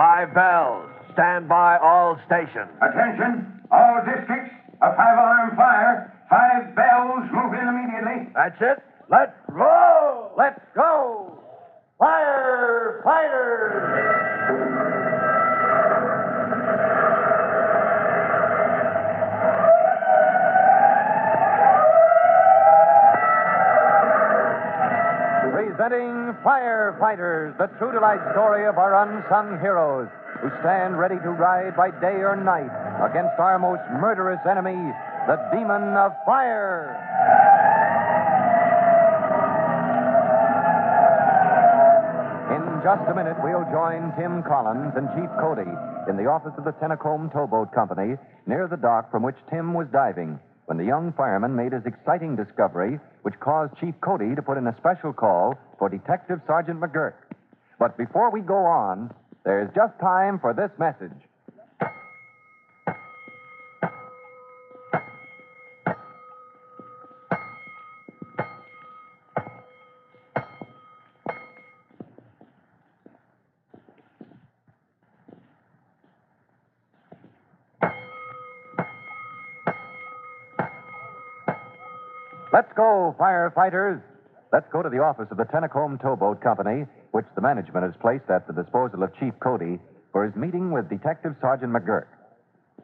Five bells. Stand by all stations. Attention, all districts. A five-alarm fire. Five bells. Move in immediately. That's it. Let's roll. Let's go. Fire. Fire Presenting Firefighters, the true to life story of our unsung heroes who stand ready to ride by day or night against our most murderous enemy, the demon of fire. In just a minute, we'll join Tim Collins and Chief Cody in the office of the Tennacombe Towboat Company near the dock from which Tim was diving when the young fireman made his exciting discovery, which caused Chief Cody to put in a special call for Detective Sergeant McGurk. But before we go on, there's just time for this message. Let's go, firefighters. Let's go to the office of the Tennacombe Towboat Company, which the management has placed at the disposal of Chief Cody for his meeting with Detective Sergeant McGurk.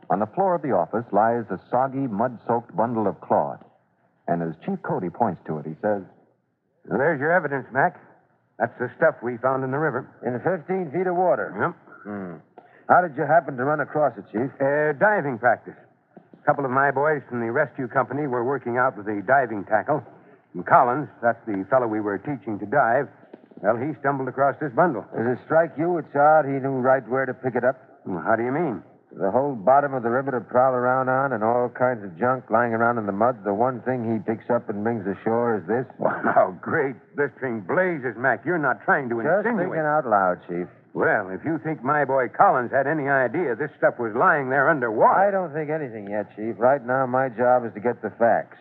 On the floor of the office lies a soggy, mud soaked bundle of cloth. And as Chief Cody points to it, he says, There's your evidence, Mac. That's the stuff we found in the river. In 15 feet of water. Yep. Hmm. How did you happen to run across it, Chief? Uh, diving practice. A couple of my boys from the rescue company were working out with a diving tackle. And Collins, that's the fellow we were teaching to dive, well, he stumbled across this bundle. Does it strike you it's odd he knew right where to pick it up? How do you mean? The whole bottom of the river to prowl around on and all kinds of junk lying around in the mud. The one thing he picks up and brings ashore is this? Wow, great blistering blazes, Mac. You're not trying to Just insinuate. thinking out loud, Chief. Well, if you think my boy Collins had any idea this stuff was lying there underwater. I don't think anything yet, Chief. Right now, my job is to get the facts.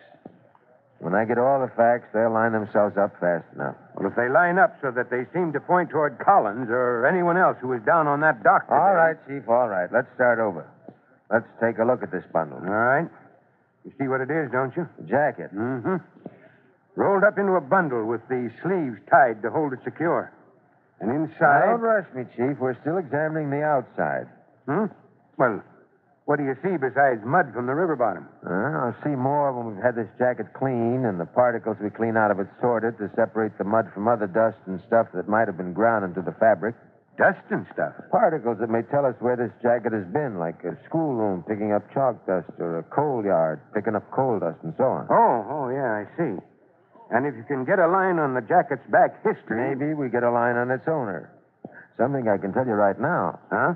When I get all the facts, they'll line themselves up fast enough. Well, if they line up so that they seem to point toward Collins or anyone else who was down on that dock today. All right, Chief, all right. Let's start over. Let's take a look at this bundle. All right. You see what it is, don't you? The jacket. Mm-hmm. Rolled up into a bundle with the sleeves tied to hold it secure. And inside. Don't rush me, Chief. We're still examining the outside. Hmm? Well, what do you see besides mud from the river bottom? Uh, I'll see more when we've had this jacket clean and the particles we clean out of it sorted to separate the mud from other dust and stuff that might have been ground into the fabric. Dust and stuff. Particles that may tell us where this jacket has been, like a schoolroom picking up chalk dust or a coal yard picking up coal dust and so on. Oh, oh, yeah, I see. And if you can get a line on the jacket's back history. Maybe we get a line on its owner. Something I can tell you right now. Huh?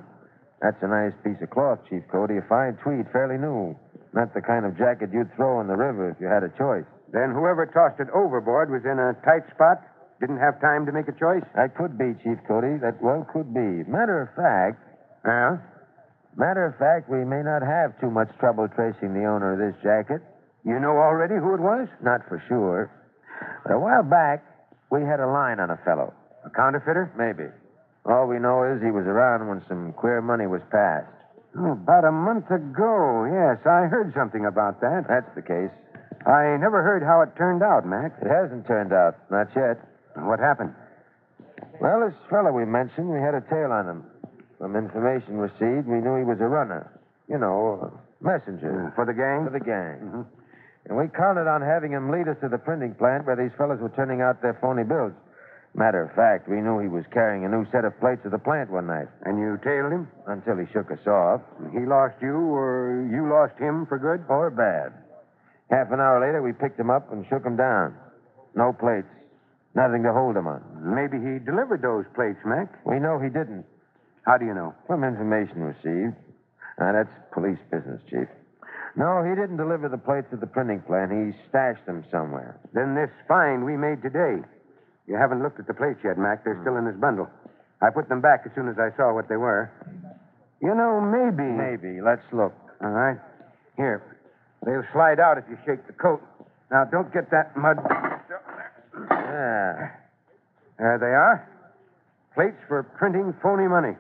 That's a nice piece of cloth, Chief Cody. A fine tweed, fairly new. Not the kind of jacket you'd throw in the river if you had a choice. Then whoever tossed it overboard was in a tight spot, didn't have time to make a choice? That could be, Chief Cody. That well could be. Matter of fact, Yeah? matter of fact, we may not have too much trouble tracing the owner of this jacket. You know already who it was? Not for sure. But a while back, we had a line on a fellow. A counterfeiter? Maybe. All we know is he was around when some queer money was passed. Oh, about a month ago, yes. I heard something about that. That's the case. I never heard how it turned out, Mac. It hasn't turned out. Not yet. What happened? Well, this fellow we mentioned, we had a tail on him. From information received, we knew he was a runner. You know, a messenger. For the gang? For the gang. Mhm. And we counted on having him lead us to the printing plant where these fellows were turning out their phony bills. Matter of fact, we knew he was carrying a new set of plates to the plant one night And you tailed him? until he shook us off. He lost you, or you lost him for good? Or bad. Half an hour later, we picked him up and shook him down. No plates. Nothing to hold him on. Maybe he delivered those plates, Mac. We know he didn't. How do you know? From information received. Now, that's police business, Chief. No, he didn't deliver the plates to the printing plant. He stashed them somewhere. Then this find we made today. You haven't looked at the plates yet, Mac. They're still in this bundle. I put them back as soon as I saw what they were. You know, maybe. Maybe. Let's look. All right. Here. They'll slide out if you shake the coat. Now, don't get that mud. Yeah. There they are. Plates for printing phony money.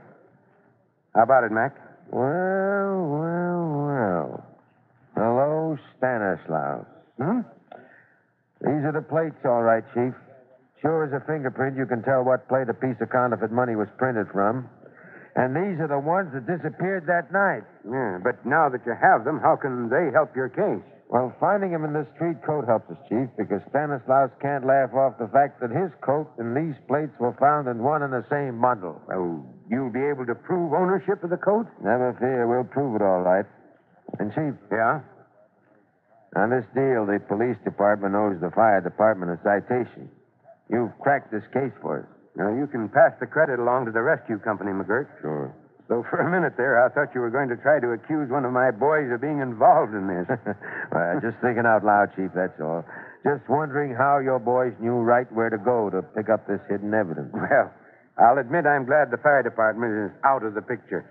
How about it, Mac? Well, well, well. Hello, Stanislaus. Hmm? These are the plates, all right, Chief. Sure as a fingerprint, you can tell what plate a piece of counterfeit money was printed from. And these are the ones that disappeared that night. Yeah, but now that you have them, how can they help your case? Well, finding them in this street coat helps us, Chief, because Stanislaus can't laugh off the fact that his coat and these plates were found in one and the same bundle. Oh, you'll be able to prove ownership of the coat? Never fear, we'll prove it all right. And, Chief, Yeah? on this deal, the police department owes the fire department a citation. You've cracked this case for us. Now, you can pass the credit along to the rescue company, McGurk. Sure. Though for a minute there, I thought you were going to try to accuse one of my boys of being involved in this. well, just thinking out loud, Chief, that's all. Just wondering how your boys knew right where to go to pick up this hidden evidence. Well, I'll admit I'm glad the fire department is out of the picture.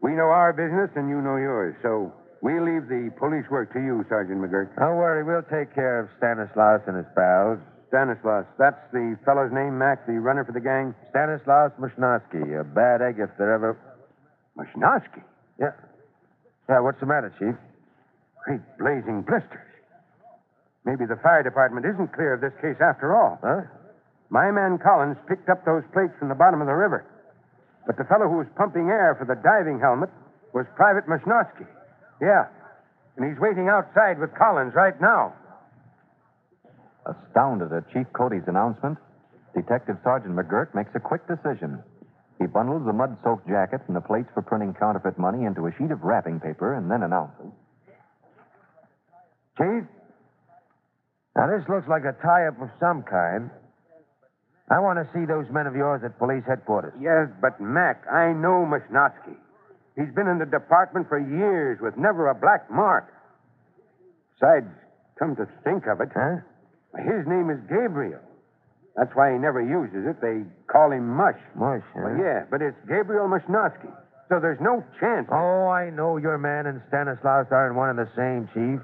We know our business and you know yours, so we'll leave the police work to you, Sergeant McGurk. Don't worry, we'll take care of Stanislaus and his pals. Stanislaus, that's the fellow's name, Mac, the runner for the gang? Stanislaus Mushnosky, a bad egg if there ever. Mashnosky. Yeah. Yeah, what's the matter, Chief? Great blazing blisters. Maybe the fire department isn't clear of this case after all. Huh? My man Collins picked up those plates from the bottom of the river. But the fellow who was pumping air for the diving helmet was Private Mashnosky. Yeah. And he's waiting outside with Collins right now. Astounded at Chief Cody's announcement, Detective Sergeant McGurk makes a quick decision. He bundles the mud soaked jacket and the plates for printing counterfeit money into a sheet of wrapping paper and then announces. Chief? Now, this looks like a tie up of some kind. I want to see those men of yours at police headquarters. Yes, but Mac, I know Mashnosky. He's been in the department for years with never a black mark. Besides, come to think of it, Huh? his name is Gabriel. That's why he never uses it. They call him Mush. Mush, huh? Well, yeah, but it's Gabriel Mashnosky. So there's no chance. Oh, I know your man and Stanislaus aren't one and the same, Chief.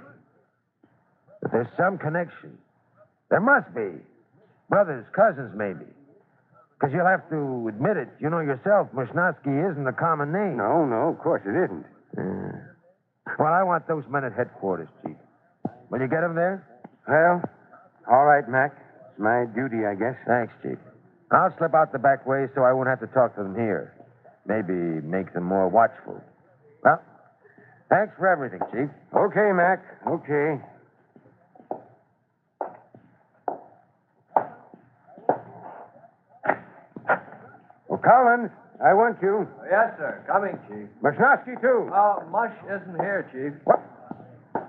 But there's some connection. There must be. Brothers, cousins, maybe. Because you'll have to admit it. You know yourself, Mushnosky isn't a common name. No, no, of course it isn't. Yeah. Well, I want those men at headquarters, Chief. Will you get them there? Well, all right, Mac. It's my duty, I guess. Thanks, Chief. I'll slip out the back way so I won't have to talk to them here. Maybe make them more watchful. Well, thanks for everything, Chief. Okay, Mac. Okay. Well, Collins, I want you. Yes, sir. Coming, Chief. Mashnosky, too. Oh, Mush isn't here, Chief. What?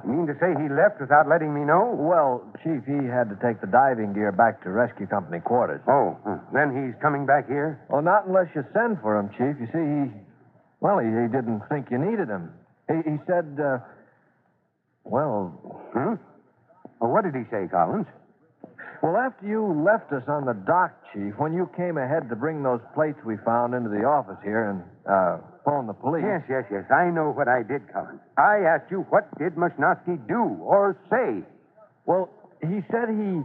You mean to say he left without letting me know? Well, Chief, he had to take the diving gear back to rescue company quarters. Oh, hmm. then he's coming back here? Well, not unless you send for him, Chief. You see, he. Well, he, he didn't think you needed him. He, he said, uh, well, Hmm? Well, what did he say, Collins? Well, after you left us on the dock, Chief, when you came ahead to bring those plates we found into the office here and uh, phone the police. Yes, yes, yes. I know what I did, Collins. I asked you, what did Mashnosky do or say? Well, he said he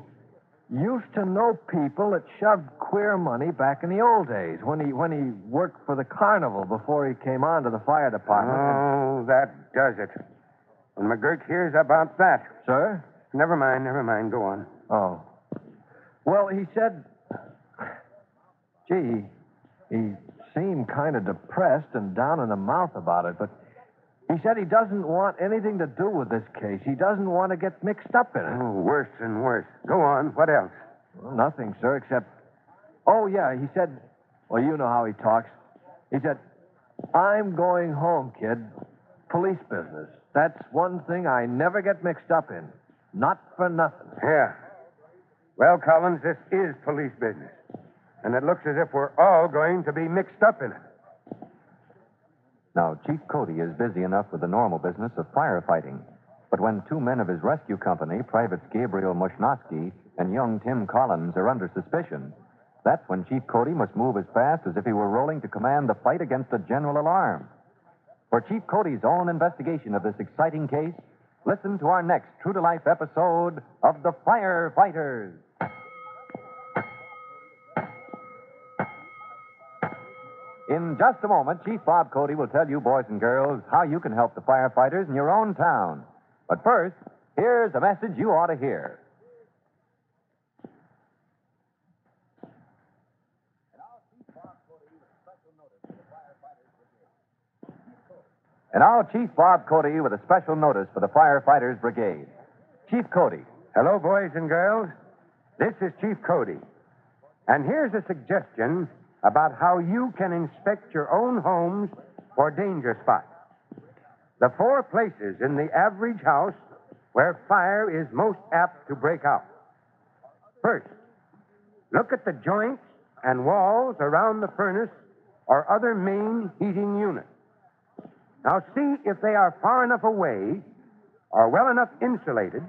used to know people that shoved queer money back in the old days when he when he worked for the carnival before he came on to the fire department. Oh, that does it. When McGurk hears about that. Sir? Never mind, never mind. Go on. Oh. Well, he said, gee, he seemed kind of depressed and down in the mouth about it, but he said he doesn't want anything to do with this case. He doesn't want to get mixed up in it. Oh, worse and worse. Go on. What else? Well, nothing, sir, except. Oh, yeah, he said. Well, you know how he talks. He said, I'm going home, kid. Police business. That's one thing I never get mixed up in. Not for nothing. Yeah. Well, Collins, this is police business. And it looks as if we're all going to be mixed up in it. Now, Chief Cody is busy enough with the normal business of firefighting. But when two men of his rescue company, Privates Gabriel Mushnosky and young Tim Collins, are under suspicion, that's when Chief Cody must move as fast as if he were rolling to command the fight against a general alarm. For Chief Cody's own investigation of this exciting case, listen to our next true to life episode of The Firefighters. In just a moment, Chief Bob Cody will tell you, boys and girls, how you can help the firefighters in your own town. But first, here's a message you ought to hear. And now, Chief Bob Cody with a special notice for the Firefighters Brigade. Chief Cody, Hello, boys and girls. This is Chief Cody. And here's a suggestion about how you can inspect your own homes for danger spots. The four places in the average house where fire is most apt to break out. First, look at the joints and walls around the furnace or other main heating unit. Now, see if they are far enough away or well enough insulated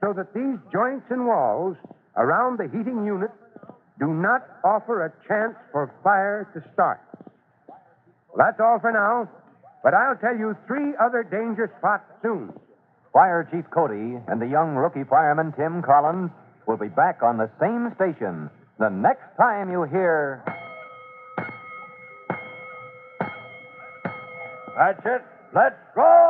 so that these joints and walls around the heating unit do not offer a chance for fire to start. Well, that's all for now, but I'll tell you three other danger spots soon. Fire Chief Cody and the young rookie fireman Tim Collins will be back on the same station the next time you hear. That's it. Let's go!